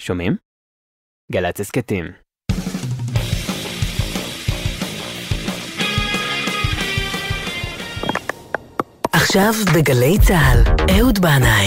שומעים? גל"צ הסכתים. עכשיו בגלי צה"ל, אהוד בנאי.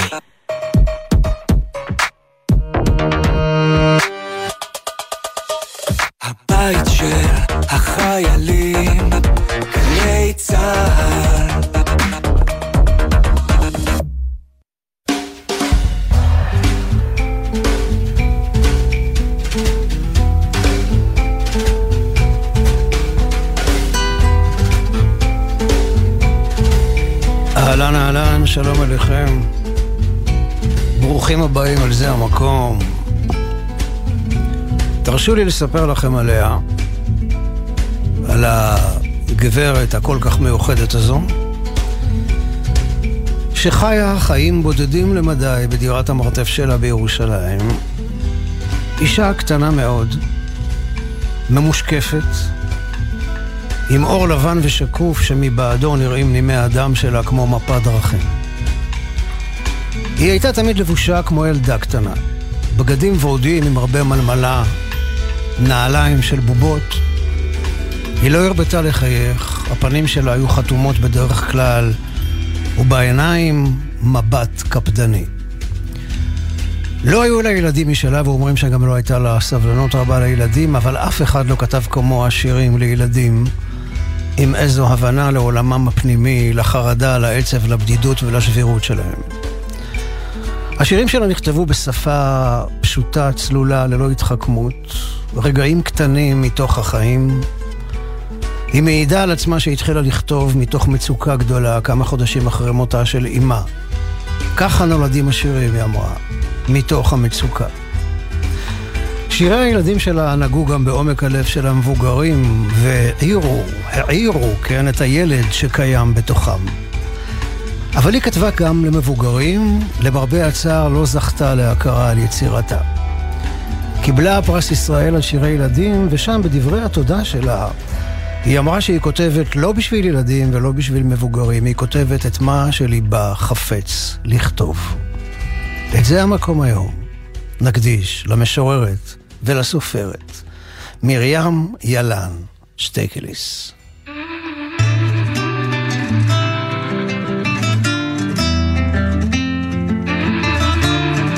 תרשו לי לספר לכם עליה, על הגברת הכל כך מיוחדת הזו, שחיה חיים בודדים למדי בדירת המרתף שלה בירושלים. אישה קטנה מאוד, ממושקפת, עם אור לבן ושקוף שמבעדו נראים נימי הדם שלה כמו מפת דרכים. היא הייתה תמיד לבושה כמו ילדה קטנה, בגדים ורודים עם הרבה מלמלה, נעליים של בובות. היא לא הרבתה לחייך, הפנים שלה היו חתומות בדרך כלל, ובעיניים מבט קפדני. לא היו לה ילדים משלה, ואומרים שגם לא הייתה לה סבלנות רבה לילדים, אבל אף אחד לא כתב כמוה שירים לילדים. עם איזו הבנה לעולמם הפנימי, לחרדה, לעצב, לבדידות ולשבירות שלהם. השירים שלה נכתבו בשפה פשוטה, צלולה, ללא התחכמות, רגעים קטנים מתוך החיים. היא מעידה על עצמה שהתחילה לכתוב מתוך מצוקה גדולה כמה חודשים אחרי מותה של אמה. ככה נולדים השירים, היא אמרה, מתוך המצוקה. שירי הילדים שלה נגעו גם בעומק הלב של המבוגרים, והעירו, העירו, כן, את הילד שקיים בתוכם. אבל היא כתבה גם למבוגרים, למרבה הצער לא זכתה להכרה על יצירתה. קיבלה פרס ישראל על שירי ילדים, ושם בדברי התודה שלה, היא אמרה שהיא כותבת לא בשביל ילדים ולא בשביל מבוגרים, היא כותבת את מה שליבה חפץ לכתוב. את זה המקום היום. נקדיש למשוררת ולסופרת, מרים ילן שטייקליס.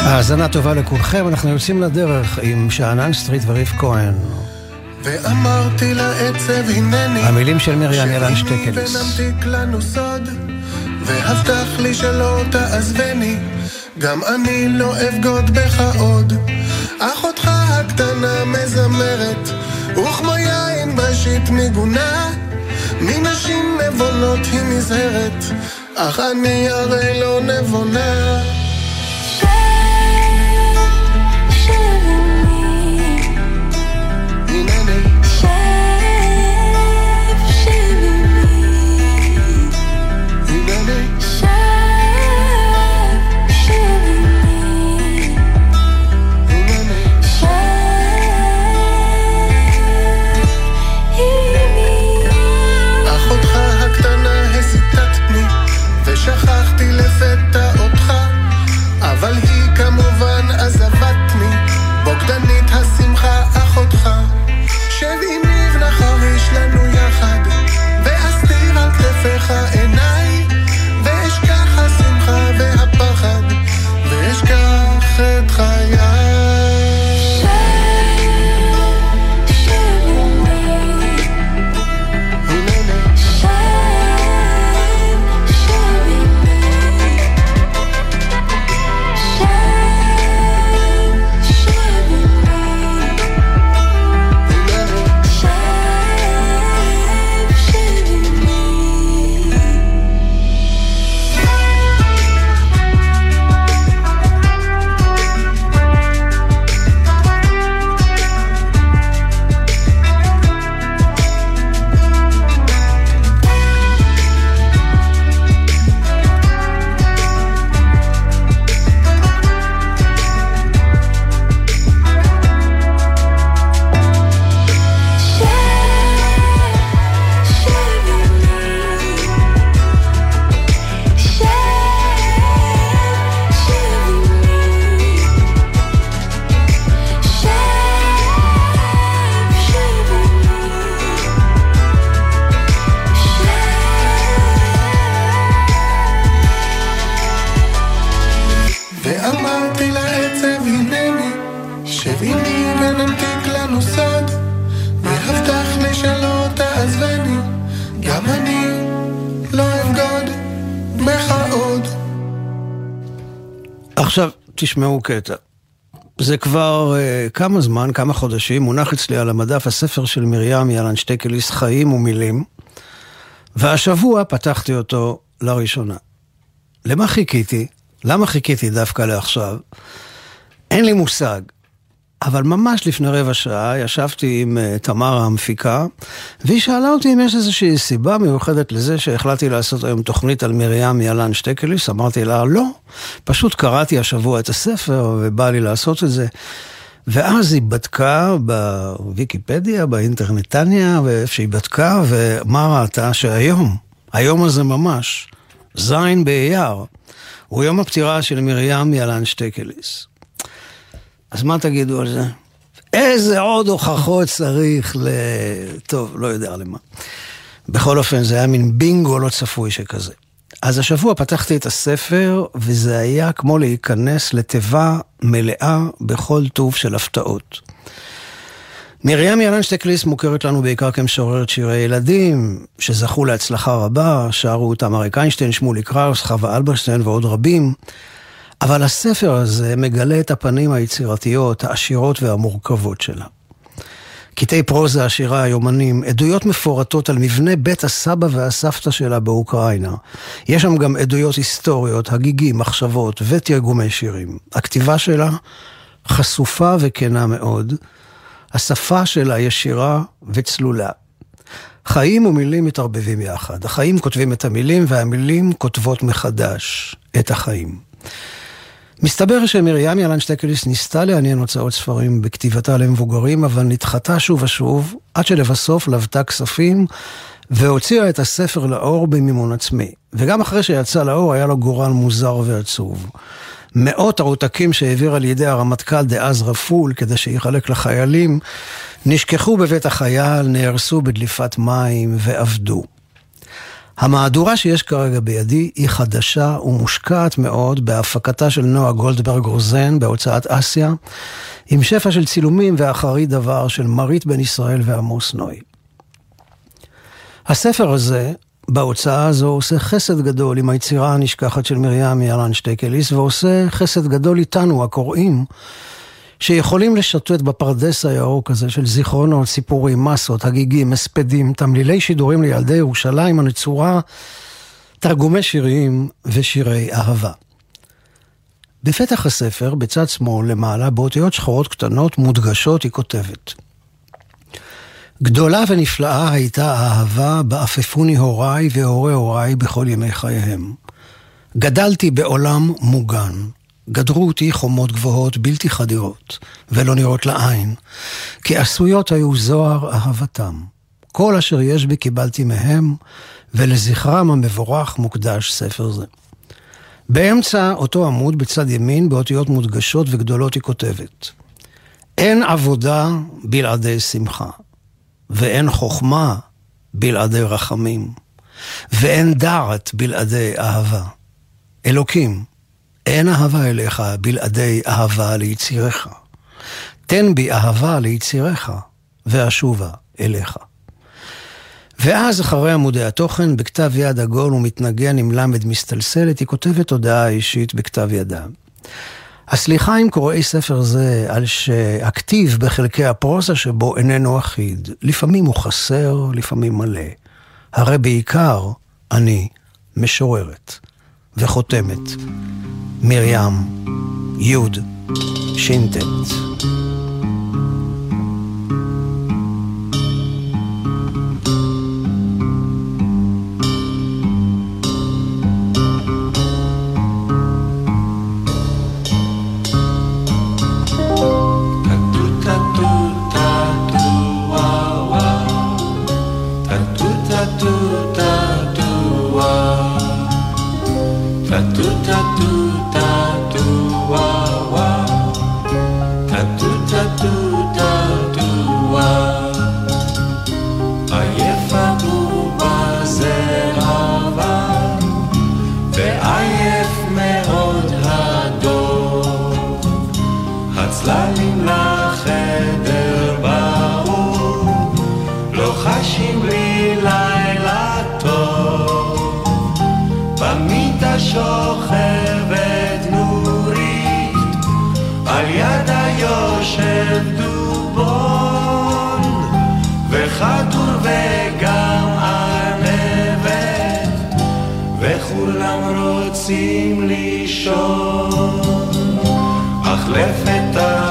האזנה טובה לכולכם, אנחנו יוצאים לדרך עם שאנן סטריט וריף כהן. ואמרתי לעצב הנני המילים של מרים ילן שטקליס. ונמתיק לנו סוד והבטח לי שלא תעזבני גם אני לא אבגוד בך עוד אחותך הקטנה מזמרת וכמו יין בשיר ניגונה מנשים נבונות היא נזהרת אך אני הרי לא נבונה עכשיו, תשמעו קטע. זה כבר uh, כמה זמן, כמה חודשים, מונח אצלי על המדף הספר של מרים ילן שטקליס, חיים ומילים, והשבוע פתחתי אותו לראשונה. למה חיכיתי? למה חיכיתי דווקא לעכשיו? אין לי מושג. אבל ממש לפני רבע שעה ישבתי עם uh, תמר המפיקה, והיא שאלה אותי אם יש איזושהי סיבה מיוחדת לזה שהחלטתי לעשות היום תוכנית על מרים ילן שטקליס. אמרתי לה, לא, פשוט קראתי השבוע את הספר ובא לי לעשות את זה. ואז היא בדקה בוויקיפדיה, באינטרנטניה, ואיפה שהיא בדקה, ומה ראתה? שהיום, היום הזה ממש, ז' באייר, הוא יום הפטירה של מרים ילן שטקליס. אז מה תגידו על זה? איזה עוד הוכחות צריך ל... טוב, לא יודע למה. בכל אופן, זה היה מין בינגו לא צפוי שכזה. אז השבוע פתחתי את הספר, וזה היה כמו להיכנס לתיבה מלאה בכל טוב של הפתעות. מרים ילן מוכרת לנו בעיקר כמשוררת שירי ילדים, שזכו להצלחה רבה, שרו אותם אריק איינשטיין, שמולי קראוס, חווה אלברשטיין ועוד רבים. אבל הספר הזה מגלה את הפנים היצירתיות, העשירות והמורכבות שלה. קטעי פרוזה, השירה, היומנים, עדויות מפורטות על מבנה בית הסבא והסבתא שלה באוקראינה. יש שם גם עדויות היסטוריות, הגיגים, מחשבות ותרגומי שירים. הכתיבה שלה חשופה וכנה מאוד. השפה שלה ישירה וצלולה. חיים ומילים מתערבבים יחד. החיים כותבים את המילים והמילים כותבות מחדש את החיים. מסתבר שמרים ילן שטקליס ניסתה לעניין הוצאות ספרים בכתיבתה למבוגרים, אבל נדחתה שוב ושוב, עד שלבסוף לוותה כספים והוציאה את הספר לאור במימון עצמי. וגם אחרי שיצא לאור היה לו גורל מוזר ועצוב. מאות ערותקים שהעביר על ידי הרמטכ"ל דאז רפול כדי שיחלק לחיילים, נשכחו בבית החייל, נהרסו בדליפת מים ואבדו. המהדורה שיש כרגע בידי היא חדשה ומושקעת מאוד בהפקתה של נועה גולדברג רוזן בהוצאת אסיה, עם שפע של צילומים ואחרי דבר של מרית בן ישראל ועמוס נוי. הספר הזה, בהוצאה הזו, עושה חסד גדול עם היצירה הנשכחת של מרים ילן שטקליס, ועושה חסד גדול איתנו, הקוראים, שיכולים לשוטט בפרדס הירוק הזה של זיכרונות, סיפורים, מסות, הגיגים, הספדים, תמלילי שידורים לילדי ירושלים הנצורה, תרגומי שירים ושירי אהבה. בפתח הספר, בצד שמאל למעלה, באותיות שחורות קטנות מודגשות, היא כותבת: גדולה ונפלאה הייתה האהבה באפפוני הוריי והורי הוריי בכל ימי חייהם. גדלתי בעולם מוגן. גדרו אותי חומות גבוהות בלתי חדירות, ולא נראות לעין, כי עשויות היו זוהר אהבתם. כל אשר יש בי קיבלתי מהם, ולזכרם המבורך מוקדש ספר זה. באמצע אותו עמוד בצד ימין, באותיות מודגשות וגדולות היא כותבת: אין עבודה בלעדי שמחה, ואין חוכמה בלעדי רחמים, ואין דעת בלעדי אהבה. אלוקים, אין אהבה אליך בלעדי אהבה ליצירך. תן בי אהבה ליצירך, ואשובה אליך. ואז אחרי עמודי התוכן, בכתב יד עגול ומתנגן עם למד מסתלסלת, היא כותבת הודעה אישית בכתב ידה. הסליחה עם קוראי ספר זה על שהכתיב בחלקי הפרוזה שבו איננו אחיד. לפעמים הוא חסר, לפעמים מלא. הרי בעיקר אני משוררת וחותמת. מרים, י', ש"ט. היושב דובון, וחתור וגם ארנבת, וכולם רוצים לישון. אך לפתע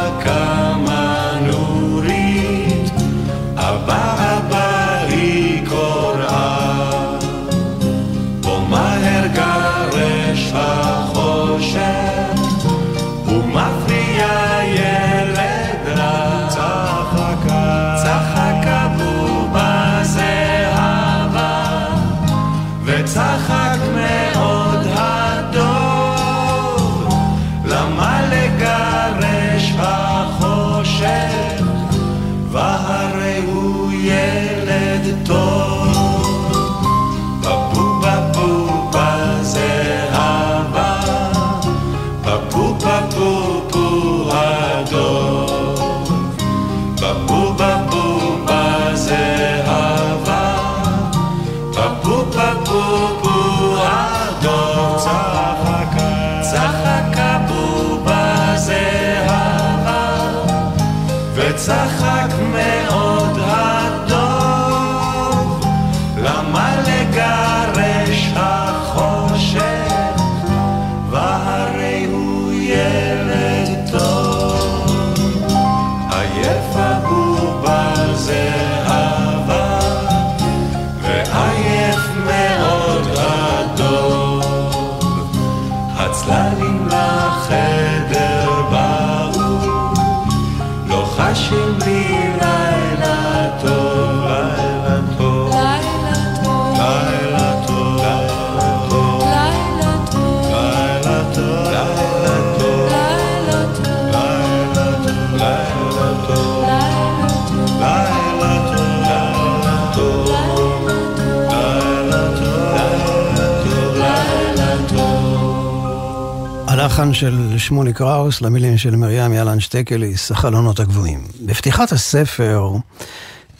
הלחן של שמולי קראוס למילים של מרים יאלן שטקליס, החלונות הגבוהים. בפתיחת הספר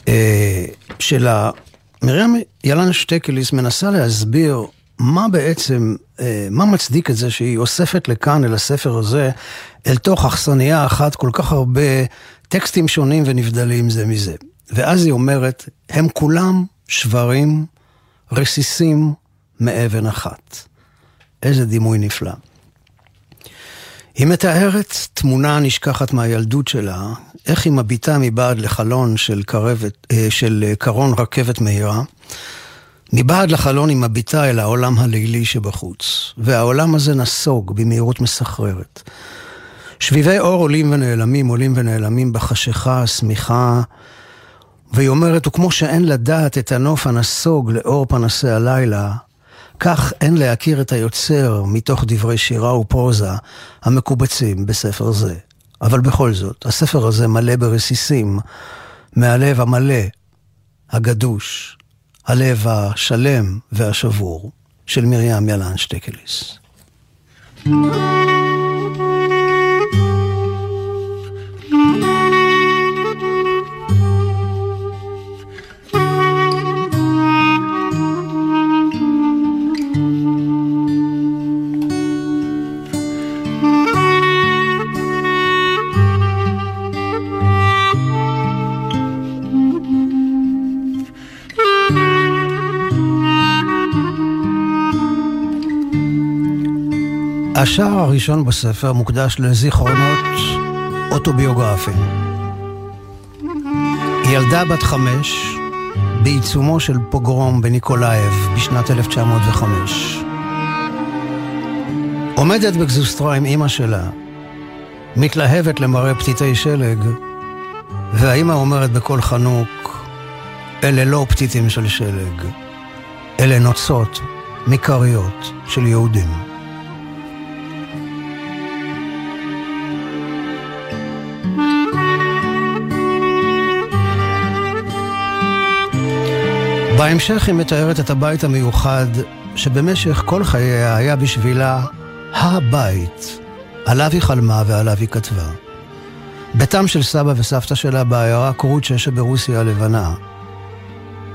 אה, של ה- מרים יאלן שטקליס מנסה להסביר מה בעצם, אה, מה מצדיק את זה שהיא אוספת לכאן, אל הספר הזה, אל תוך אכסניה אחת כל כך הרבה טקסטים שונים ונבדלים זה מזה. ואז היא אומרת, הם כולם שברים, רסיסים מאבן אחת. איזה דימוי נפלא. היא מתארת תמונה נשכחת מהילדות שלה, איך היא מביטה מבעד לחלון של, קרבת, אה, של אה, קרון רכבת מהירה. מבעד לחלון היא מביטה אל העולם הלילי שבחוץ, והעולם הזה נסוג במהירות מסחררת. שביבי אור עולים ונעלמים, עולים ונעלמים בחשיכה השמיכה, והיא אומרת, וכמו שאין לדעת את הנוף הנסוג לאור פנסי הלילה, כך אין להכיר את היוצר מתוך דברי שירה ופרוזה המקובצים בספר זה. אבל בכל זאת, הספר הזה מלא ברסיסים מהלב המלא, הגדוש, הלב השלם והשבור של מרים ילן שטקליס. השער הראשון בספר מוקדש לזיכרונות אוטוביוגרפיים. ילדה בת חמש בעיצומו של פוגרום בניקולאייב בשנת 1905. עומדת בגזוסטרה עם אימא שלה, מתלהבת למראה פתיתי שלג, והאימא אומרת בקול חנוק, אלה לא פתיתים של שלג, אלה נוצות מכריות של יהודים. בהמשך היא מתארת את הבית המיוחד שבמשך כל חייה היה בשבילה הבית, עליו היא חלמה ועליו היא כתבה. ביתם של סבא וסבתא שלה בעיירה קורוצ'ה שברוסיה הלבנה.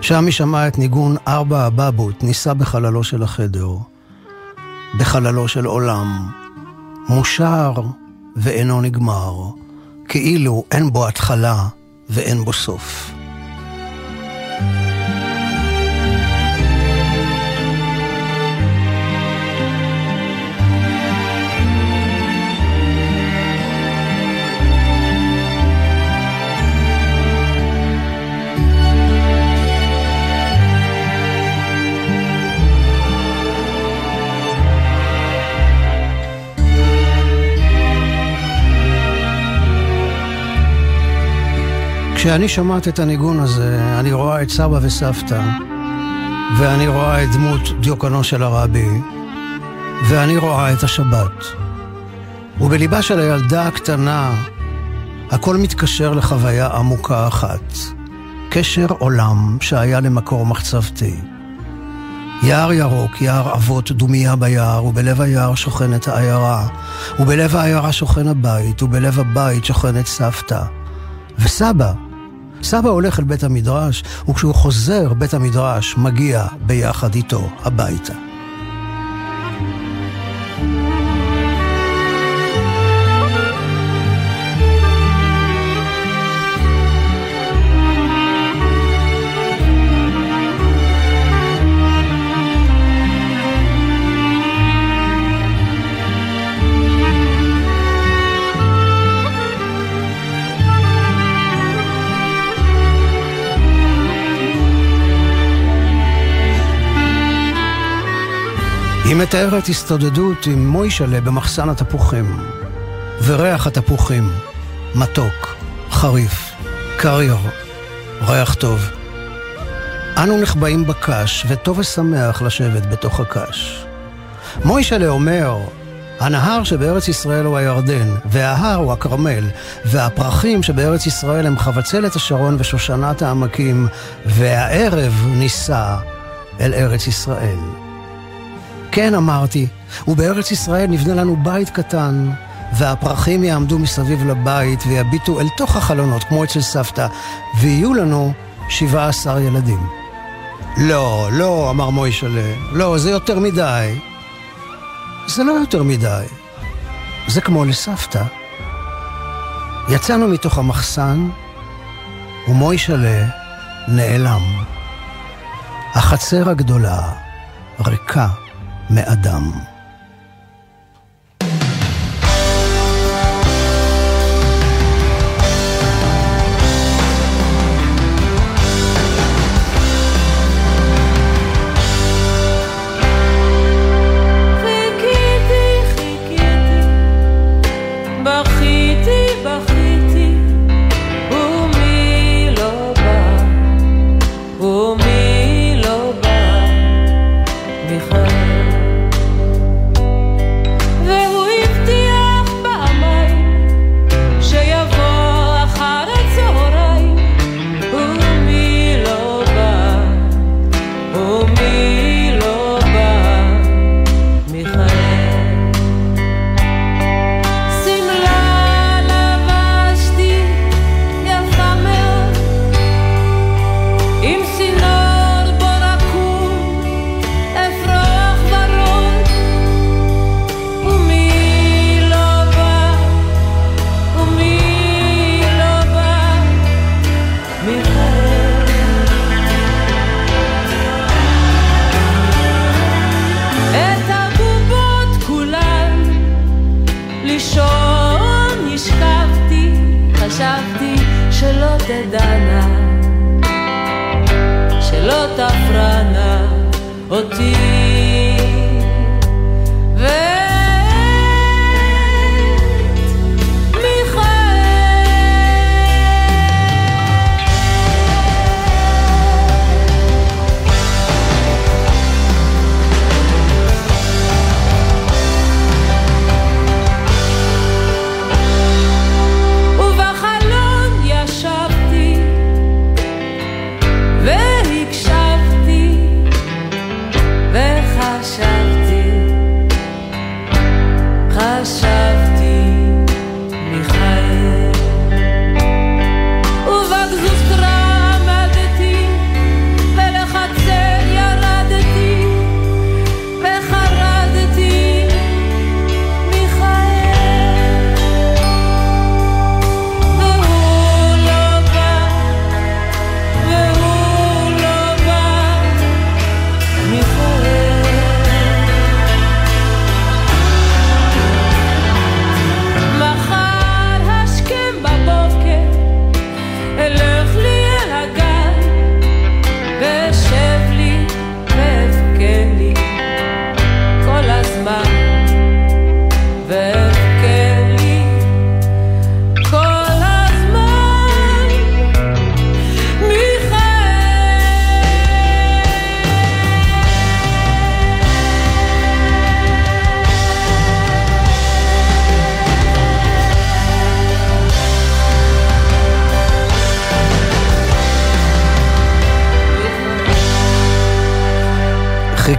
שם היא שמעה את ניגון ארבע הבבות נישא בחללו של החדר. בחללו של עולם. מושר ואינו נגמר, כאילו אין בו התחלה ואין בו סוף. כשאני שומעת את הניגון הזה, אני רואה את סבא וסבתא, ואני רואה את דמות דיוקנו של הרבי, ואני רואה את השבת. ובליבה של הילדה הקטנה, הכל מתקשר לחוויה עמוקה אחת. קשר עולם שהיה למקור מחצבתי. יער ירוק, יער אבות, דומיה ביער, ובלב היער שוכנת העיירה, ובלב העיירה שוכן הבית, ובלב הבית שוכנת סבתא. וסבא, סבא הולך אל בית המדרש, וכשהוא חוזר, בית המדרש מגיע ביחד איתו הביתה. היא מתארת הסתודדות עם מוישלה במחסן התפוחים. וריח התפוחים, מתוק, חריף, קריר, ריח טוב. אנו נחבאים בקש, וטוב ושמח לשבת בתוך הקש. מוישלה אומר, הנהר שבארץ ישראל הוא הירדן, וההר הוא הכרמל, והפרחים שבארץ ישראל הם חבצלת השרון ושושנת העמקים, והערב נישא אל ארץ ישראל. כן, אמרתי, ובארץ ישראל נבנה לנו בית קטן, והפרחים יעמדו מסביב לבית ויביטו אל תוך החלונות, כמו אצל סבתא, ויהיו לנו שבעה עשר ילדים. לא, לא, אמר מוישלה, לא, זה יותר מדי. זה לא יותר מדי. זה כמו לסבתא. יצאנו מתוך המחסן, ומוישלה נעלם. החצר הגדולה, ריקה. מאדם.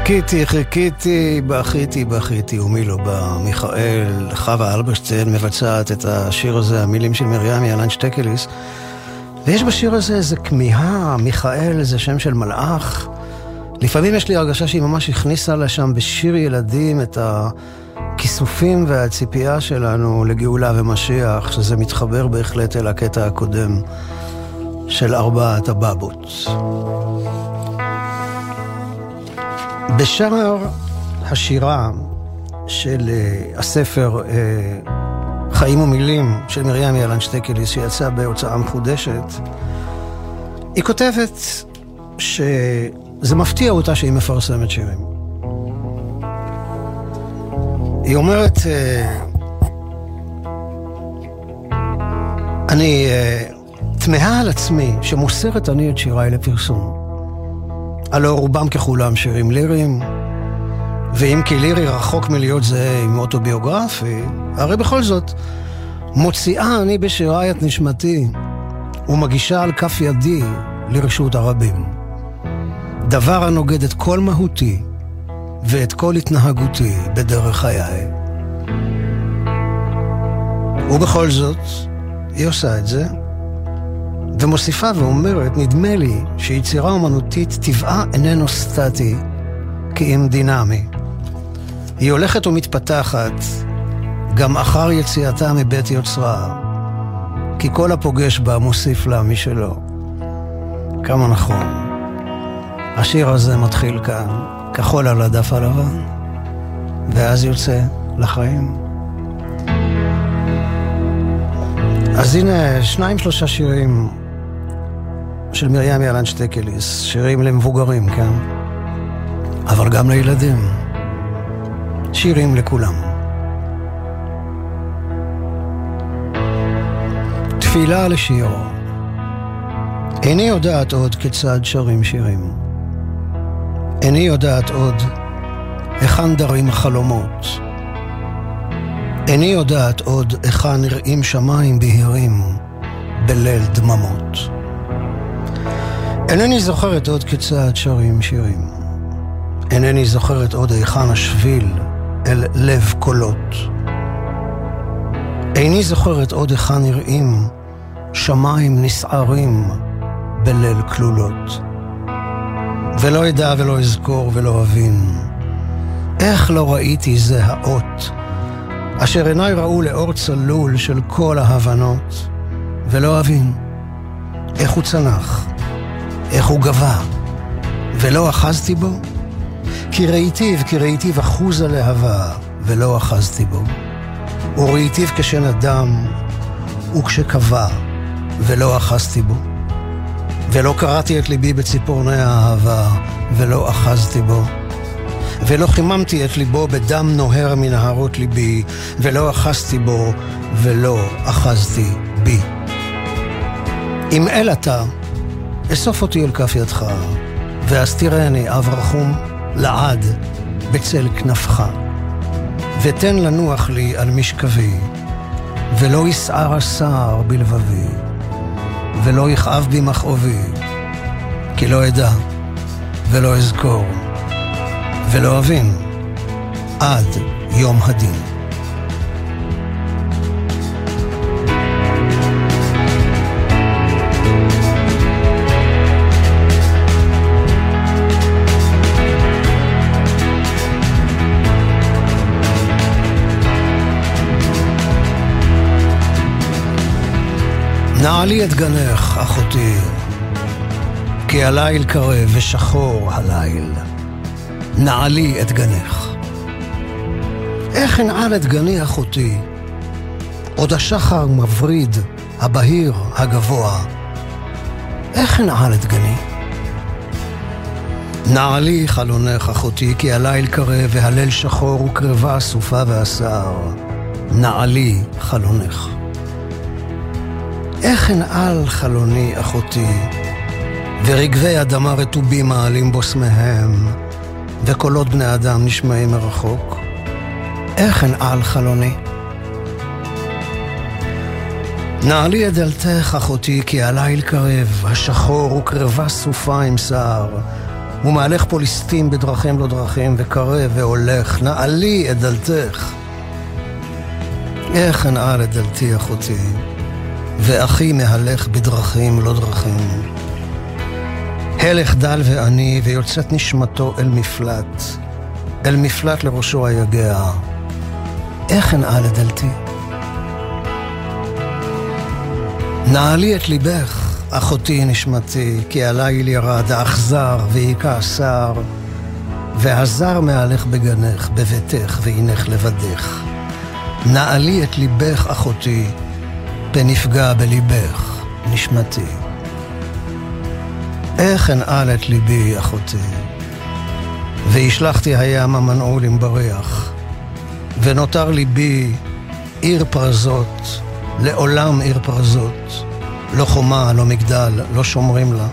חיכיתי, חיכיתי, בכיתי, בכיתי, ומי לא בא? מיכאל, חווה אלברשטיין מבצעת את השיר הזה, המילים של מרים ילן שטקליס. ויש בשיר הזה איזה כמיהה, מיכאל זה שם של מלאך. לפעמים יש לי הרגשה שהיא ממש הכניסה לשם בשיר ילדים את הכיסופים והציפייה שלנו לגאולה ומשיח, שזה מתחבר בהחלט אל הקטע הקודם של ארבעת הבבות. בשער השירה של uh, הספר uh, חיים ומילים של מרים ילן שטקליס, שיצא בהוצאה מחודשת, היא כותבת שזה מפתיע אותה שהיא מפרסמת שירים. היא אומרת, uh, אני תמהה על עצמי שמוסרת אני את שיריי לפרסום. הלא רובם ככולם שירים ליריים, ואם כי לירי רחוק מלהיות זהה עם אוטוביוגרפי, הרי בכל זאת, מוציאה אני בשיריי את נשמתי, ומגישה על כף ידי לרשות הרבים. דבר הנוגד את כל מהותי ואת כל התנהגותי בדרך חיי. ובכל זאת, היא עושה את זה, ומוסיפה ואומרת, נדמה לי שיצירה אומנותית טבעה איננו סטטי, כי אם דינמי. היא הולכת ומתפתחת גם אחר יציאתה מבית יוצרה, כי כל הפוגש בה מוסיף לה משלו. כמה נכון. השיר הזה מתחיל כאן, כחול על הדף הלבן, ואז יוצא לחיים. אז הנה, שניים שלושה שירים של מרים ילן שטקליס, שירים למבוגרים, כן? אבל גם לילדים. שירים לכולם. תפילה לשיר. איני יודעת עוד כיצד שרים שירים. איני יודעת עוד היכן דרים החלומות. איני יודעת עוד היכן נראים שמיים בהירים בליל דממות. אינני זוכרת עוד כיצד שרים שירים. אינני זוכרת עוד היכן השביל אל לב קולות. איני זוכרת עוד היכן נראים שמיים נסערים בליל כלולות. ולא אדע ולא אזכור ולא אבין, איך לא ראיתי זה האות, אשר עיניי ראו לאור צלול של כל ההבנות, ולא אבין איך הוא צנח. איך הוא גבה, ולא אחזתי בו? כי ראיתיו, כי ראיתיו אחוז הלהבה, ולא אחזתי בו. וראיתיו כשנדם, וכשקבע, ולא אחזתי בו. ולא קראתי את ליבי בציפורני האהבה, ולא אחזתי בו. ולא חיממתי את ליבו בדם נוהר מנהרות ליבי, ולא אחזתי בו, ולא אחזתי בי. אם אל אתה, אסוף אותי אל כף ידך, ואסתירני אב רחום לעד בצל כנפך. ותן לנוח לי על משכבי, ולא יסער הסער בלבבי, ולא יכאב בי מכאובי, כי לא אדע ולא אזכור, ולא אבין עד יום הדין. נעלי את גנך, אחותי, כי הליל קרב ושחור הליל. נעלי את גנך. איך אנעל את גני אחותי? עוד השחר מבריד, הבהיר, הגבוה. איך אנעל את גני? נעלי חלונך אחותי, כי הליל קרב והליל שחור וקרבה הסופה והסער. נעלי חלונך. איך אנעל חלוני אחותי, ורגבי אדמה רטובים מעלים בוסמיהם, וקולות בני אדם נשמעים מרחוק? איך אנעל חלוני? נעלי את דלתך, אחותי, כי הליל קרב, השחור וקרבה סופה עם סער. ומהלך פה ליסטים בדרכים לא דרכים, וקרב והולך, נעלי את דלתך. איך אנעל את דלתי אחותי, ואחי מהלך בדרכים לא דרכים. הלך דל ועני, ויוצאת נשמתו אל מפלט, אל מפלט לראשו היגע. איך אנעל את דלתי? נעלי את ליבך, אחותי נשמתי, כי הליל ירד האכזר והיכה השר, והזר מהלך בגנך, בביתך, והנך לבדך. נעלי את ליבך, אחותי, פן בליבך, נשמתי. איך אנעל את ליבי, אחותי? והשלכתי הים המנעול בריח, ונותר ליבי עיר פרזות, לעולם עיר פרזות, לא חומה, לא מגדל, לא שומרים לה.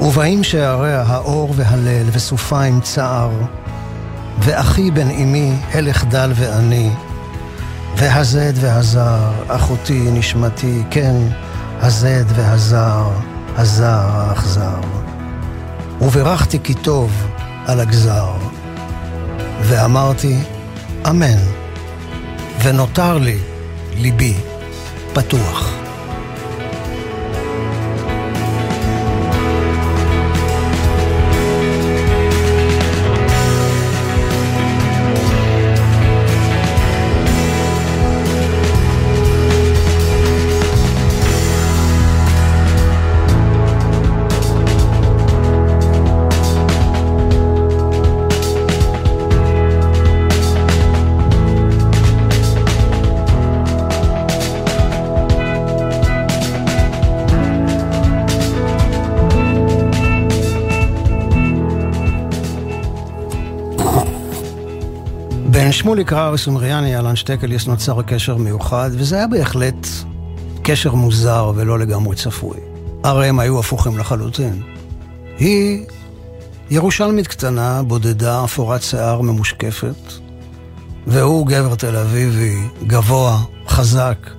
ובאים שעריה האור והלל, וסופה עם צער, ואחי בן אמי, הלך דל ואני, והזד והזר, אחותי נשמתי, כן, הזד והזר, הזר האכזר. וברכתי כי טוב על הגזר, ואמרתי, אמן, ונותר לי ליבי פתוח. שמוליק ראוס ומריאני אלן שטקליס נוצר קשר מיוחד, וזה היה בהחלט קשר מוזר ולא לגמרי צפוי. הרי הם היו הפוכים לחלוטין. היא ירושלמית קטנה, בודדה, אפורת שיער ממושקפת, והוא גבר תל אביבי, גבוה, חזק,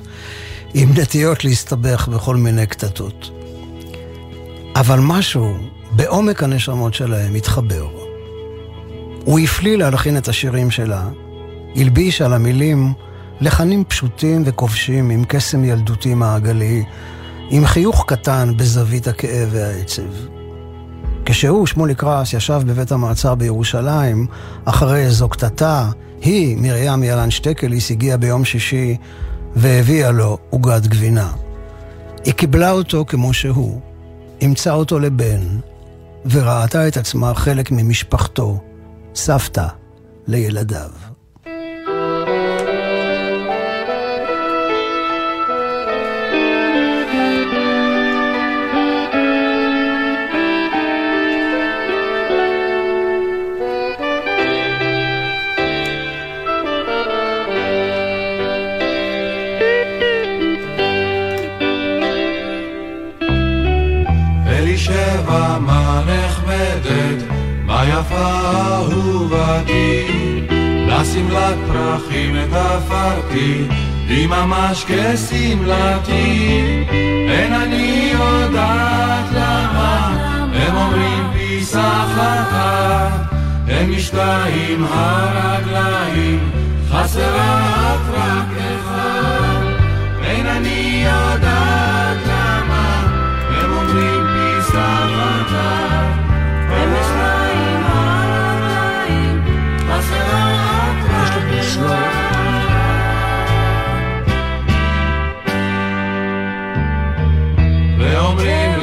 עם נטיות להסתבך בכל מיני קטטות. אבל משהו בעומק הנשמות שלהם התחבר. הוא הפליא להלחין את השירים שלה, הלביש על המילים לחנים פשוטים וכובשים עם קסם ילדותי מעגלי, עם חיוך קטן בזווית הכאב והעצב. כשהוא, שמוליק רס, ישב בבית המעצר בירושלים, אחרי איזו קטטה, היא, מרים ילן שטקליס, הגיעה ביום שישי והביאה לו עוגת גבינה. היא קיבלה אותו כמו שהוא, אימצה אותו לבן, וראתה את עצמה חלק ממשפחתו, סבתא לילדיו. שמלת פרחים תפרתי, היא ממש כשמלתי. אין אני יודעת למה, הם אומרים פיסח אחת, הם משתאים הרגליים, חסרה רק אחד. אין אני יודעת למה, הם אומרים פיסח אחת,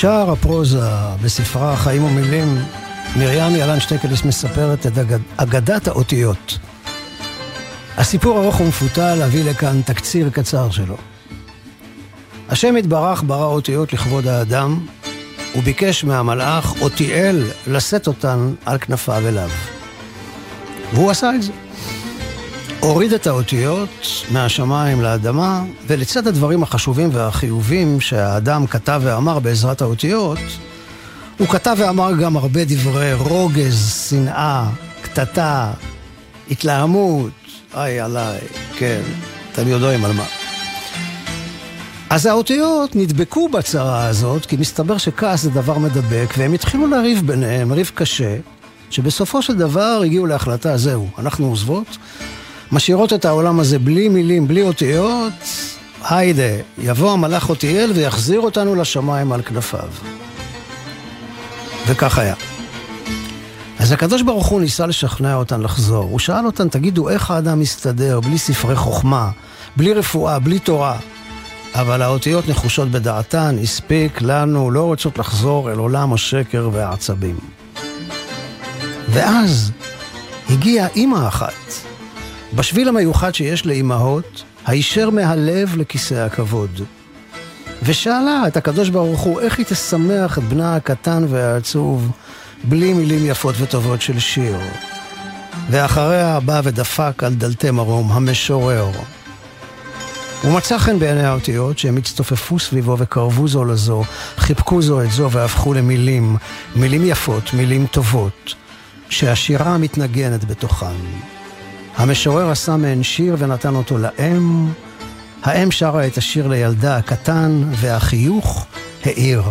בשער הפרוזה, בספרה חיים ומילים, מרים ילן שטקליס מספרת את אגד... אגדת האותיות. הסיפור ארוך ומפותל, אביא לכאן תקציר קצר שלו. השם יתברך ברא אותיות לכבוד האדם, וביקש מהמלאך אותיאל לשאת אותן על כנפיו אליו. והוא עשה את זה. הוריד את האותיות מהשמיים לאדמה, ולצד הדברים החשובים והחיובים שהאדם כתב ואמר בעזרת האותיות, הוא כתב ואמר גם הרבה דברי רוגז, שנאה, קטטה, התלהמות, איי עליי, כן, אתם יודעים על מה. אז האותיות נדבקו בצרה הזאת, כי מסתבר שכעס זה דבר מדבק, והם התחילו לריב ביניהם, ריב קשה, שבסופו של דבר הגיעו להחלטה, זהו, אנחנו עוזבות, משאירות את העולם הזה בלי מילים, בלי אותיות, היידה, יבוא המלאך אותיאל ויחזיר אותנו לשמיים על כנפיו. וכך היה. אז הקדוש ברוך הוא ניסה לשכנע אותן לחזור. הוא שאל אותן, תגידו, איך האדם מסתדר בלי ספרי חוכמה, בלי רפואה, בלי תורה? אבל האותיות נחושות בדעתן, הספיק לנו, לא רוצות לחזור אל עולם השקר והעצבים. ואז הגיעה אימא אחת, בשביל המיוחד שיש לאימהות, הישר מהלב לכיסא הכבוד. ושאלה את הקדוש ברוך הוא איך היא תשמח את בנה הקטן והעצוב בלי מילים יפות וטובות של שיר. ואחריה בא ודפק על דלתי מרום המשורר. הוא מצא חן בעיני האותיות שהם הצטופפו סביבו וקרבו זו לזו, חיבקו זו את זו והפכו למילים, מילים יפות, מילים טובות, שהשירה מתנגנת בתוכן. המשורר עשה מהן שיר ונתן אותו לאם, האם שרה את השיר לילדה הקטן, והחיוך האיר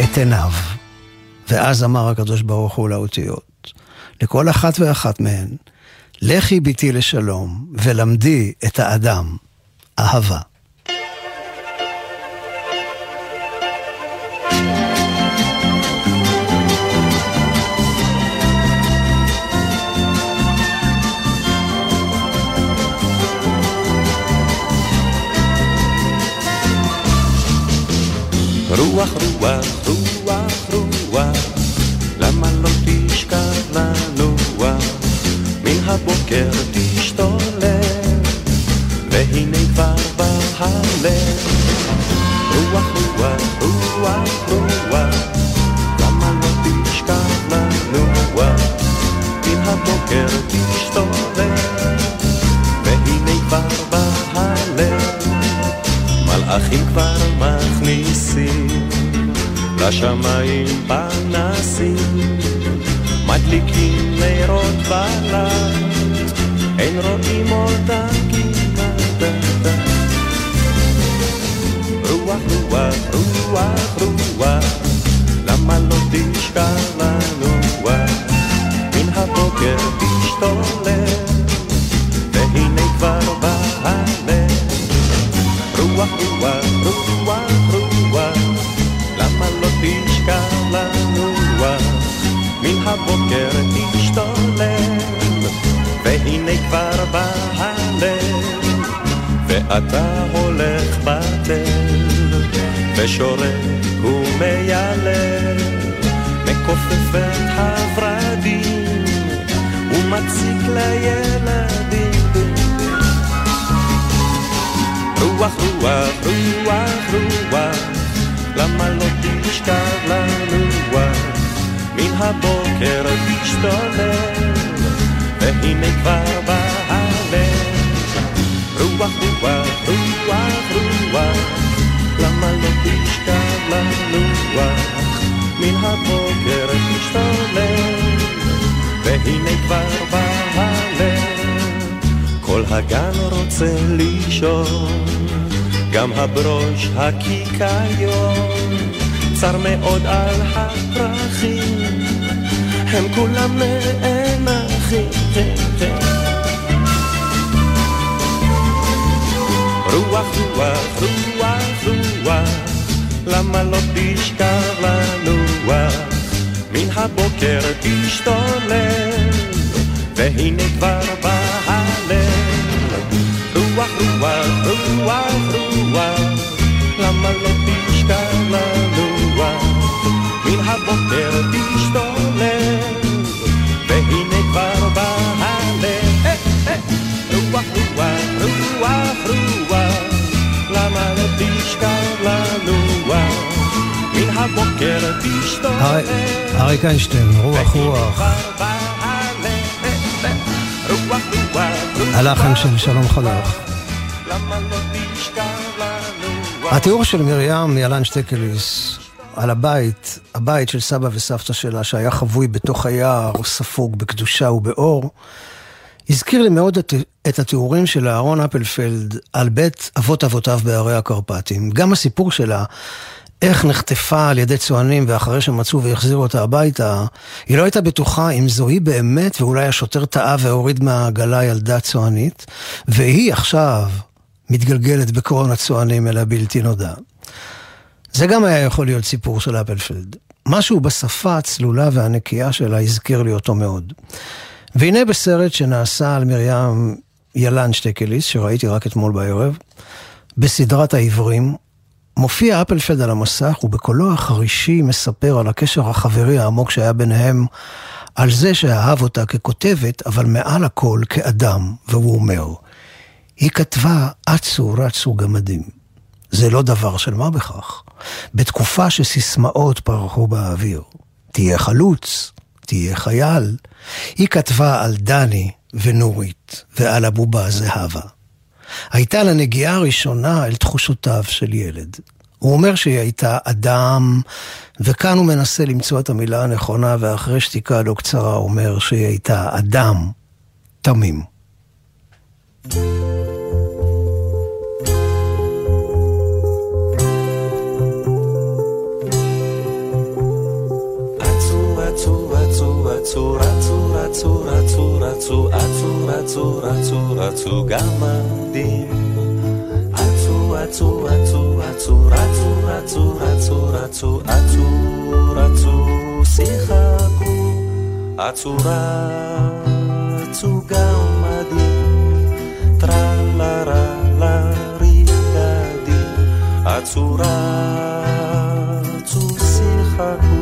את עיניו. ואז אמר הקדוש ברוך הוא לאותיות, לכל אחת ואחת מהן, לכי ביתי לשלום, ולמדי את האדם אהבה. רוח, רוח, רוח, רוח, למה לא תשכח לנוע? מן הבוקר תשתולל, והנה כבר בא הלב. רוח, רוח, רוח, רוח, למה לא תשכח לנוע? מן הבוקר תשתולל, מלאכים כבר מכניסים לשמיים פנסים, מדליקים נרות בלט, אין רואים אותה כמעט. רוח, רוח, רוח, רוח, למה לא תשכח לנוע? מן הבוקר תשתולל, והנה רוח, רוח, רוח, למה לא תשכח לנוע? מן הבוקר תשתולל, והנה כבר בא הלב, ואתה הולך בתל, ושורק ומיילל, מכופף את הורדים, ומציק לילדים. רוח, רוח, רוח, רוח, למה לא תשכח לנוע? מן הבוקר תשתולל, והנה כבר בא הלב. רוח, רוח, רוח, רוח, למה לא תשכח לנוע? מן הבוקר תשתולל, והנה כבר בא הלב. כל הגן רוצה לישון, גם הברוש הקיקיון, צר מאוד על הפרחים, הם כולם נאנחים. רוח, רוח, רוח, רוח, למה לא תשכח לנוח? מן הבוקר תשתולל, והנה כבר בא הלב. רוח, רוח, רוח, רוח, למה לא תשכח לנוע? הבוקר תשתולל, והנה כבר בא הלב. רוח, רוח, רוח, רוח, למה לא תשכח לנוע? מן הבוקר תשתולל. ארי- אריק איינשטיין, רוח רוח. הלחן של שלום חנוך. התיאור של מרים ילן שטקליס על הבית, הבית של סבא וסבתא שלה שהיה חבוי בתוך היער, ספוג בקדושה ובאור, הזכיר לי מאוד את, את התיאורים של אהרון אפלפלד על בית אבות אבותיו בערי הקרפטים. גם הסיפור שלה, איך נחטפה על ידי צוענים ואחרי שמצאו והחזירו אותה הביתה, היא לא הייתה בטוחה אם זו היא באמת ואולי השוטר טעה והוריד מהעגלה ילדה צוענית, והיא עכשיו מתגלגלת בקרון הצוענים אל הבלתי נודע. זה גם היה יכול להיות סיפור של אפלפלד. משהו בשפה הצלולה והנקייה שלה הזכיר לי אותו מאוד. והנה בסרט שנעשה על מרים ילן שטקליס, שראיתי רק אתמול בערב, בסדרת העברים, מופיע אפלפלד על המסך ובקולו החרישי מספר על הקשר החברי העמוק שהיה ביניהם, על זה שאהב אותה ככותבת, אבל מעל הכל כאדם, והוא אומר, היא כתבה אצו רצו גמדים. זה לא דבר של מה בכך. בתקופה שסיסמאות פרחו באוויר. תהיה חלוץ, תהיה חייל. היא כתבה על דני ונורית ועל הבובה זהבה. הייתה לה נגיעה ראשונה אל תחושותיו של ילד. הוא אומר שהיא הייתה אדם, וכאן הוא מנסה למצוא את המילה הנכונה, ואחרי שתיקה לא קצרה הוא אומר שהיא הייתה אדם תמים. רצו, רצו, אצו, רצו, רצו, רצו גם מדים. אצו, אצו, אצו, אצו, רצו, רצו, רצו, רצו, אצו, רצו, שיחקו. אצו, רצו גם מדים. טרה לה לה לה ריקדים. אצו, רצו, שיחקו.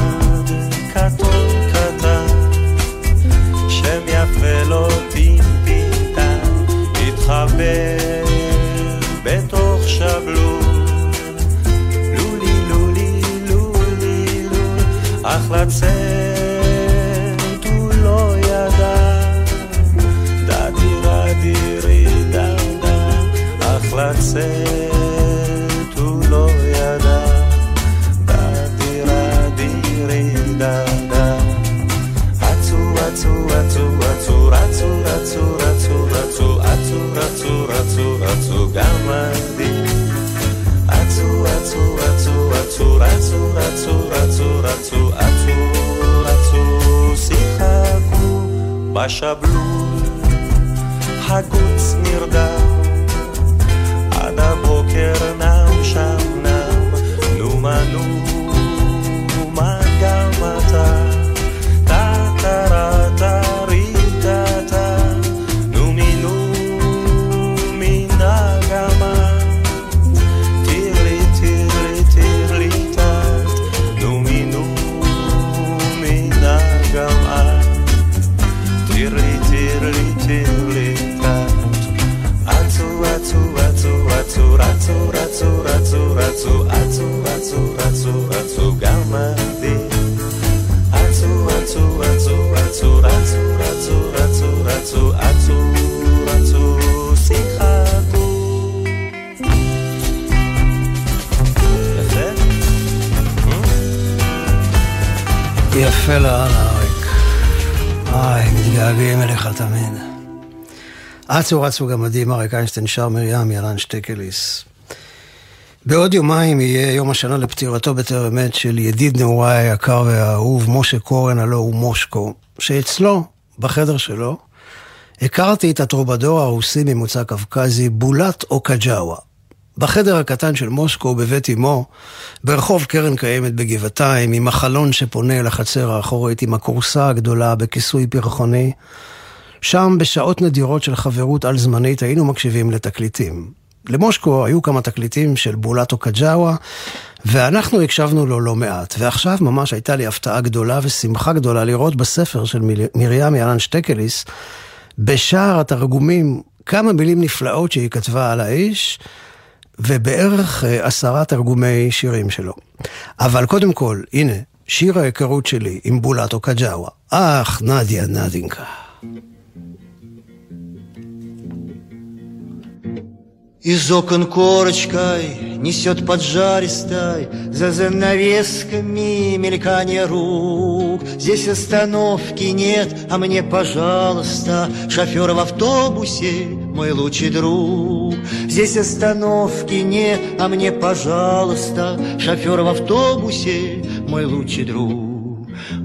לצאת, הוא לא ידע. דדי רדי רידה דה, אך לצאת הוא לא ידע. דדי רדי רידה דה. אצו אצו אצו אצו רצו רצו רצו רצו אצו רצו רצו רצו גם עדי. אצו אצו אצו אצו רצו רצו רצו רצו בשבלול, הגוץ נרדם, עד הבוקר נם שם נם, נו מה נו, מה גם אתה. יפה לאללה, אריק. איי, מתגעגעים אליך תמיד. אצו רצו גמדים, אריק איינשטיין שר מרים, ילן שטקליס. בעוד יומיים יהיה יום השנה לפטירתו בטרם עת של ידיד נעוריי היקר והאהוב, משה קורן, הלא הוא מושקו, שאצלו, בחדר שלו, הכרתי את הטרובדור הרוסי ממוצא קווקזי, בולט אוקג'אווה. בחדר הקטן של מוסקו בבית אמו, ברחוב קרן קיימת בגבעתיים, עם החלון שפונה אל החצר האחורית, עם הכורסה הגדולה בכיסוי פרחוני, שם בשעות נדירות של חברות על זמנית היינו מקשיבים לתקליטים. למושקו היו כמה תקליטים של בולטו קג'אווה, ואנחנו הקשבנו לו לא מעט. ועכשיו ממש הייתה לי הפתעה גדולה ושמחה גדולה לראות בספר של מרים ילן שטקליס, בשער התרגומים, כמה מילים נפלאות שהיא כתבה על האיש, ובערך אה, עשרה תרגומי שירים שלו. אבל קודם כל, הנה, שיר ההיכרות שלי עם בולטו קג'אווה. אך, נדיה נדינקה. Из окон корочкой несет поджаристой За занавесками мелькание рук. Здесь остановки нет, а мне, пожалуйста Шофер в автобусе, мой лучший друг. Здесь остановки нет, а мне, пожалуйста Шофер в автобусе, мой лучший друг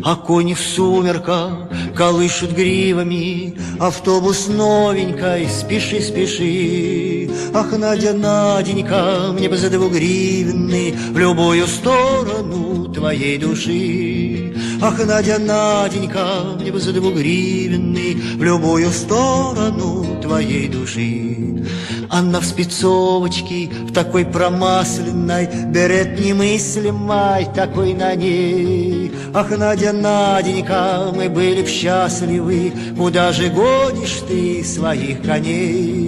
а кони в сумерках колышут гривами. Автобус новенькой, спеши, спеши. Ах, Надя, Наденька, мне бы за двугривенный В любую сторону твоей души. Ах, Надя, Наденька, мне бы за двугривенный В любую сторону твоей души Анна в спецовочке, в такой промасленной Берет немыслимой такой на ней Ах, Надя, Наденька, мы были б счастливы Куда же гонишь ты своих коней?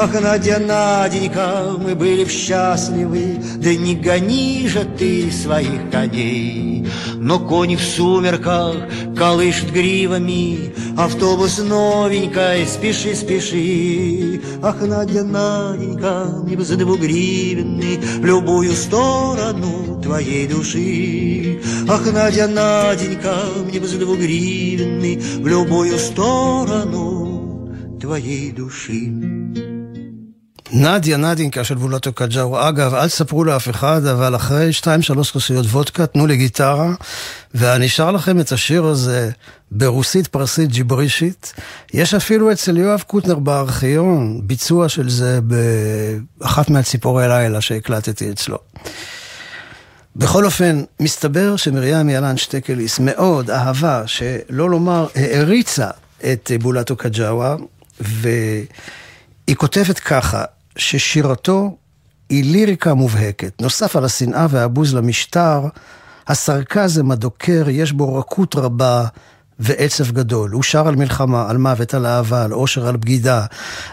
Ах, Надя, Наденька, мы были б счастливы. Да не гони же ты своих коней. Но кони в сумерках колышут гривами. Автобус новенькой, спеши, спеши. Ах, Надя, Наденька, мне бы за двугривенный В любую сторону твоей души. Ах, Надя, Наденька, мне бы за двугривенный В любую сторону твоей души נדיה נדינקה של בולטו קג'או. אגב, אל תספרו לאף אחד, אבל אחרי שתיים שלוש כוסיות וודקה, תנו לי גיטרה, ואני אשאר לכם את השיר הזה ברוסית פרסית ג'יברישית. יש אפילו אצל יואב קוטנר בארכיון ביצוע של זה באחת מהציפורי לילה שהקלטתי אצלו. בכל אופן, מסתבר שמרים ילן שטקליס מאוד אהבה, שלא לומר העריצה את בולטו קג'אווה, והיא כותבת ככה, ששירתו היא ליריקה מובהקת. נוסף על השנאה והבוז למשטר, הסרקזם הדוקר, יש בו רכות רבה ועצב גדול. הוא שר על מלחמה, על מוות, על אהבה, על עושר, על בגידה,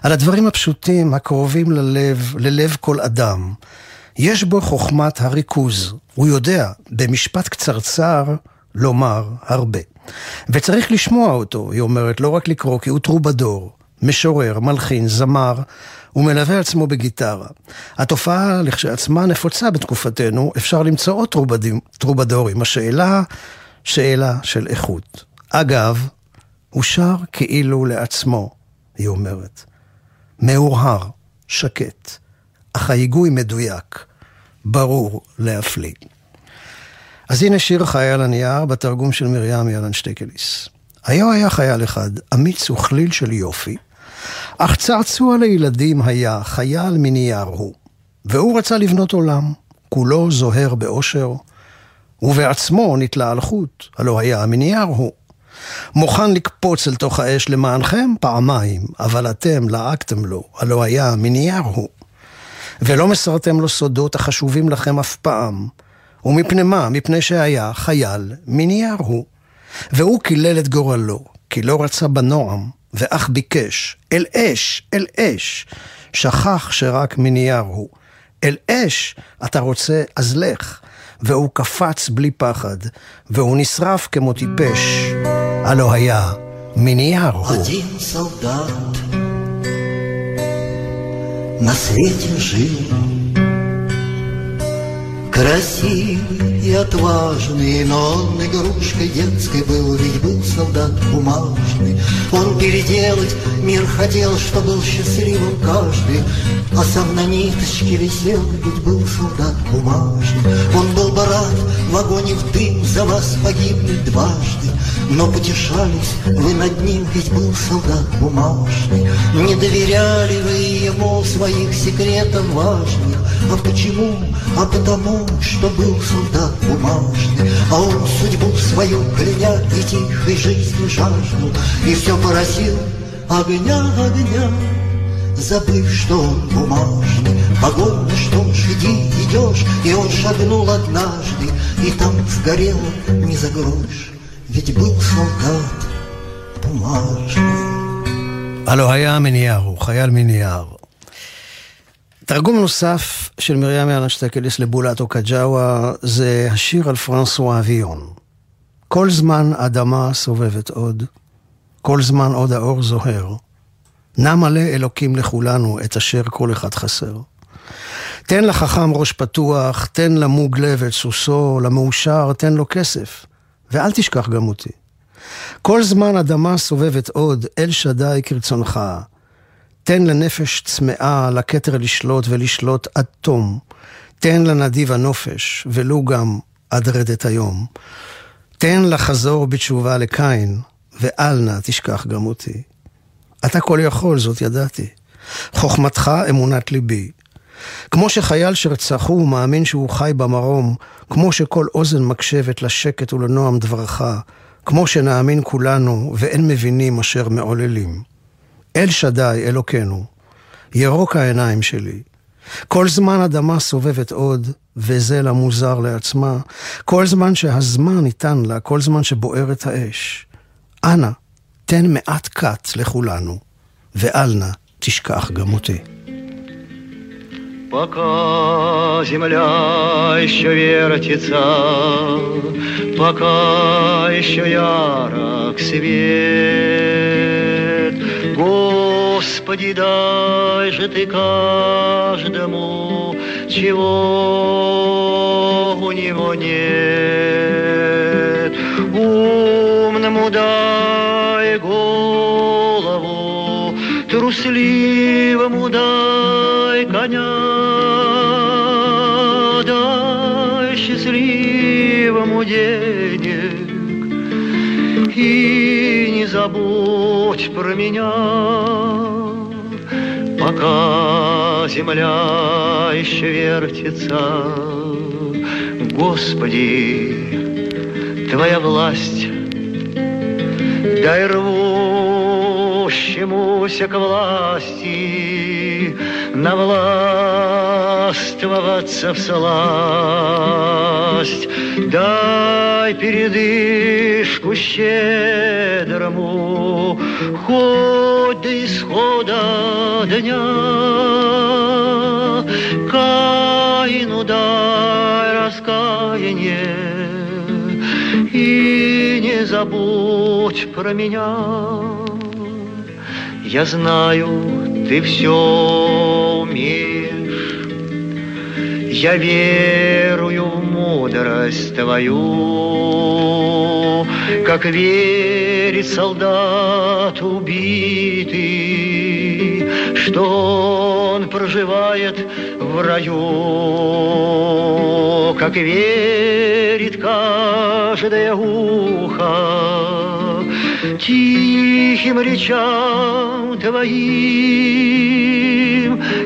על הדברים הפשוטים, הקרובים ללב, ללב כל אדם. יש בו חוכמת הריכוז. הוא יודע, במשפט קצרצר, לומר הרבה. וצריך לשמוע אותו, היא אומרת, לא רק לקרוא, כי הוא טרובדור, משורר, מלחין, זמר, הוא מלווה עצמו בגיטרה. התופעה לכשעצמה נפוצה בתקופתנו, אפשר למצוא עוד טרובדים, טרובדורים. השאלה, שאלה של איכות. אגב, הוא שר כאילו לעצמו, היא אומרת. מאורהר, שקט, אך ההיגוי מדויק, ברור להפליא. אז הנה שיר חייל הנייר בתרגום של מרים ילן שטקליס. היה היה חייל אחד, אמיץ וכליל של יופי, אך צעצוע לילדים היה חייל מנייר הוא, והוא רצה לבנות עולם, כולו זוהר באושר, ובעצמו נתלה על חוט, הלא היה מנייר הוא. מוכן לקפוץ אל תוך האש למענכם פעמיים, אבל אתם לעקתם לו, הלא היה מנייר הוא. ולא מסרתם לו סודות החשובים לכם אף פעם. ומפני מה? מפני שהיה חייל מנייר הוא. והוא קילל את גורלו, כי לא רצה בנועם, ואך ביקש, אל אש, אל אש, שכח שרק מנייר הוא. אל אש אתה רוצה, אז לך. והוא קפץ בלי פחד, והוא נשרף כמו טיפש. הלא היה מנייר הוא. Один солдат на свете жил Красивый и отважный, но он игрушкой детской был, ведь был солдат бумажный. Он переделать мир хотел, что был счастливым каждый, а сам на ниточке висел, ведь был солдат бумажный. Он был бы рад в огонь и в дым за вас погибнуть дважды, Но потешались вы над ним, ведь был солдат бумажный. Не доверяли вы ему своих секретов важных. А почему? А потому, что был солдат бумажный. А он судьбу свою кляня и тихой жизни жаждал. И все поразил огня, огня, Забыв, что он бумажный Погон, что ж, иди, идешь И он шагнул однажды И там сгорело не загроешь ведь был солдат бумажный. הלו היה מנייר, הוא חייל מנייר. תרגום נוסף של מרים ירנשטקליס לבולטו קג'אווה זה השיר על פרנסואה אביון. כל זמן אדמה סובבת עוד, כל זמן עוד האור זוהר. נע מלא אלוקים לכולנו את אשר כל אחד חסר. תן לחכם ראש פתוח, תן למוג לב את סוסו, למאושר תן לו כסף. ואל תשכח גם אותי. כל זמן אדמה סובבת עוד, אל שדי כרצונך. תן לנפש צמאה, לכתר לשלוט ולשלוט עד תום. תן לנדיב הנופש, ולו גם עד רדת היום. תן לחזור בתשובה לקין, ואל נא תשכח גם אותי. אתה כל יכול, זאת ידעתי. חוכמתך אמונת ליבי. כמו שחייל שרצחו מאמין שהוא חי במרום, כמו שכל אוזן מקשבת לשקט ולנועם דברך, כמו שנאמין כולנו ואין מבינים אשר מעוללים. אל שדי, אלוקינו, ירוק העיניים שלי. כל זמן אדמה סובבת עוד, וזה לה מוזר לעצמה, כל זמן שהזמן ניתן לה, כל זמן שבוערת האש. אנא, תן מעט קט לכולנו, ואל נא תשכח גם אותי. Пока земля еще вертится, пока еще ярок свет, Господи, дай же ты каждому, чего у него нет. Умному дай голову, трусливому дай коня, счастливому денег и не забудь про меня, пока земля еще вертится. Господи, Твоя власть, дай рвущемуся к власти навластвоваться в сласть. Дай передышку щедрому, хоть до исхода дня. Каину дай раскаяние и не забудь про меня. Я знаю, ты все умеешь, я верую в мудрость твою, как верит солдат убитый, что он проживает в раю, как верит каждое ухо тихим речам твоим,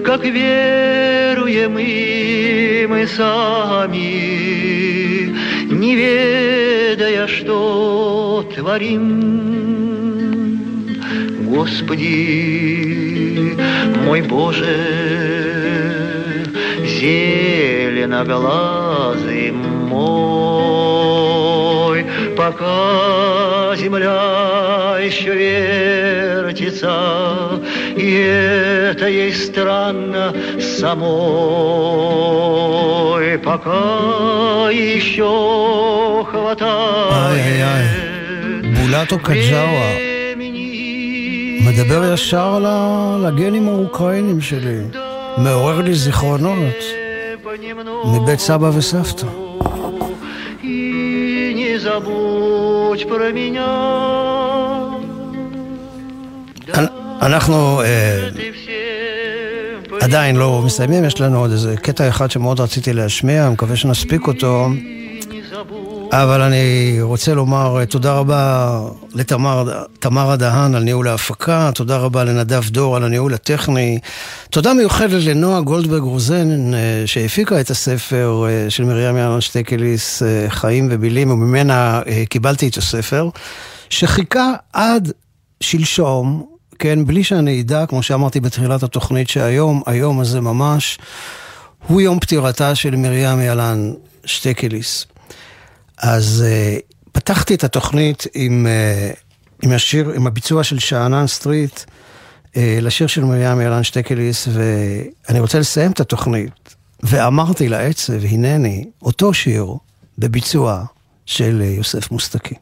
как веруем и мы сами, не ведая, что творим. Господи, мой Боже, зеленоглазый мой, пока земля еще вертится, и это ей странно самой, пока еще хватает. איי, איי, בולטו קג'אווה. מדבר ישר על ה- לגנים האוקראינים שלי. מעורר לי זיכרונות מבית סבא וסבתא. И не забудь про меня. אנחנו אה, עדיין לא מסיימים, יש לנו עוד איזה קטע אחד שמאוד רציתי להשמיע, אני מקווה שנספיק אותו. אבל אני רוצה לומר אה, תודה רבה לתמרה דהן על ניהול ההפקה, תודה רבה לנדב דור על הניהול הטכני, תודה מיוחדת לנועה גולדברג רוזן אה, שהפיקה את הספר אה, של מרים יאלון שטקליס, חיים ובילים, וממנה קיבלתי את הספר, שחיכה עד שלשום כן, בלי שאני אדע, כמו שאמרתי בתחילת התוכנית, שהיום, היום הזה ממש, הוא יום פטירתה של מרים ילן שטקליס. אז uh, פתחתי את התוכנית עם, uh, עם השיר, עם הביצוע של שאנן סטריט, uh, לשיר של מרים ילן שטקליס, ואני רוצה לסיים את התוכנית. ואמרתי לעצב, הנני, אותו שיר בביצוע של יוסף מוסטקי.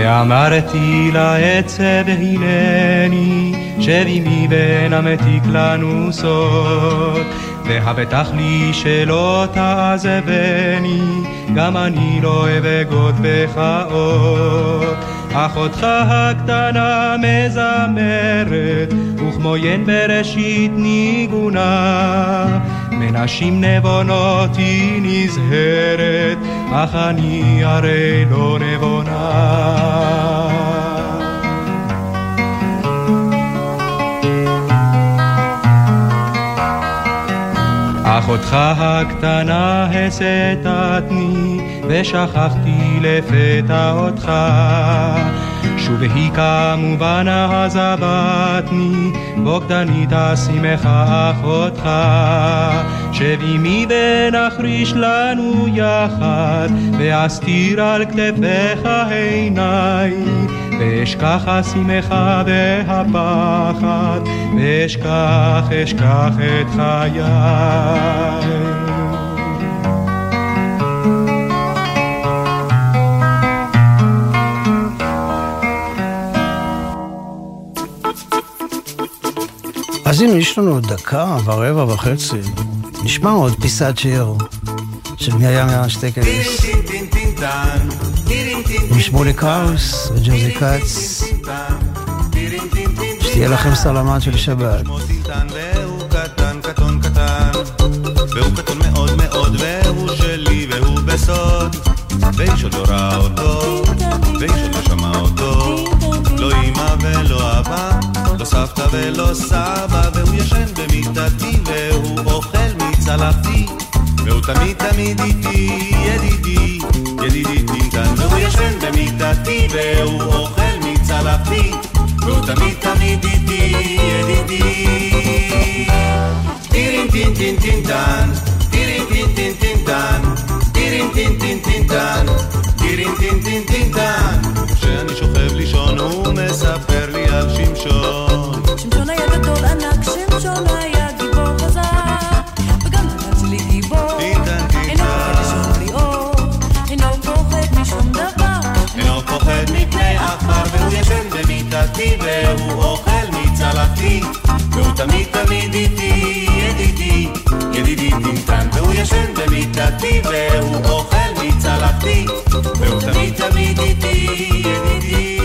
ואמרתי לעצב הנני שבי מבין המתיק לנו סוד. והבטח לי שלא תעזבני גם אני לא אבגוד בך עוד. אחותך הקטנה מזמרת וכמו ין בראשית ניגונה מנשים נבונות היא נזהרת, אך אני הרי לא נבונה. אחותך הקטנה הסתתני, ושכחתי לפתע אותך. שובהי כמובן עזבתני, בוגדנית אשימך אחותך. שבי ונחריש לנו יחד, ואסתיר על כתפיך עיניי. ואשכח השמחה והפחד, ואשכח, אשכח את חיי. אז הנה, יש לנו עוד דקה ורבע וחצי. נשמע עוד פיסת שיר של מרים ירן שטקליס. עם שמולי קראוס וג'וזי כץ. שתהיה לכם סלמת של שבת. והוא קטון, מאוד מאוד, והוא שלי, והוא בסוד. ואיש עוד לא ראה אותו, ואיש עוד לא שמע אותו. לא אמא ולא אבא, סבתא ולא סבא, והוא ישן במיטתי, והוא אוכל מצלחתי. והוא תמיד תמיד איתי, ידידי, ידידי טינטן, והוא ישן במיטתי, והוא אוכל מצלחתי. והוא תמיד תמיד איתי, ידידי. טירין טין טין טין טן, טירין טין טין טין טן, טירין טין טין טין טן, טירין טין טין טין טן. כשאני שוכב לישון הוא מספר לי על שמשון. שמשון היה גדול ענק, שמשון היה גיבור חזק, וגם דוד שלי גיבור. אינו פוחד לשון בלי אור, אינו פוחד משום דבר. אינו פוחד מפני עכבר, והוא ישן במיטתי, והוא אוכל מצלחתי, והוא תמיד תמיד איתי, ידידי, ידידי טינטן, והוא ישן במיטתי, והוא אוכל salati, eu também também de ti, de ti.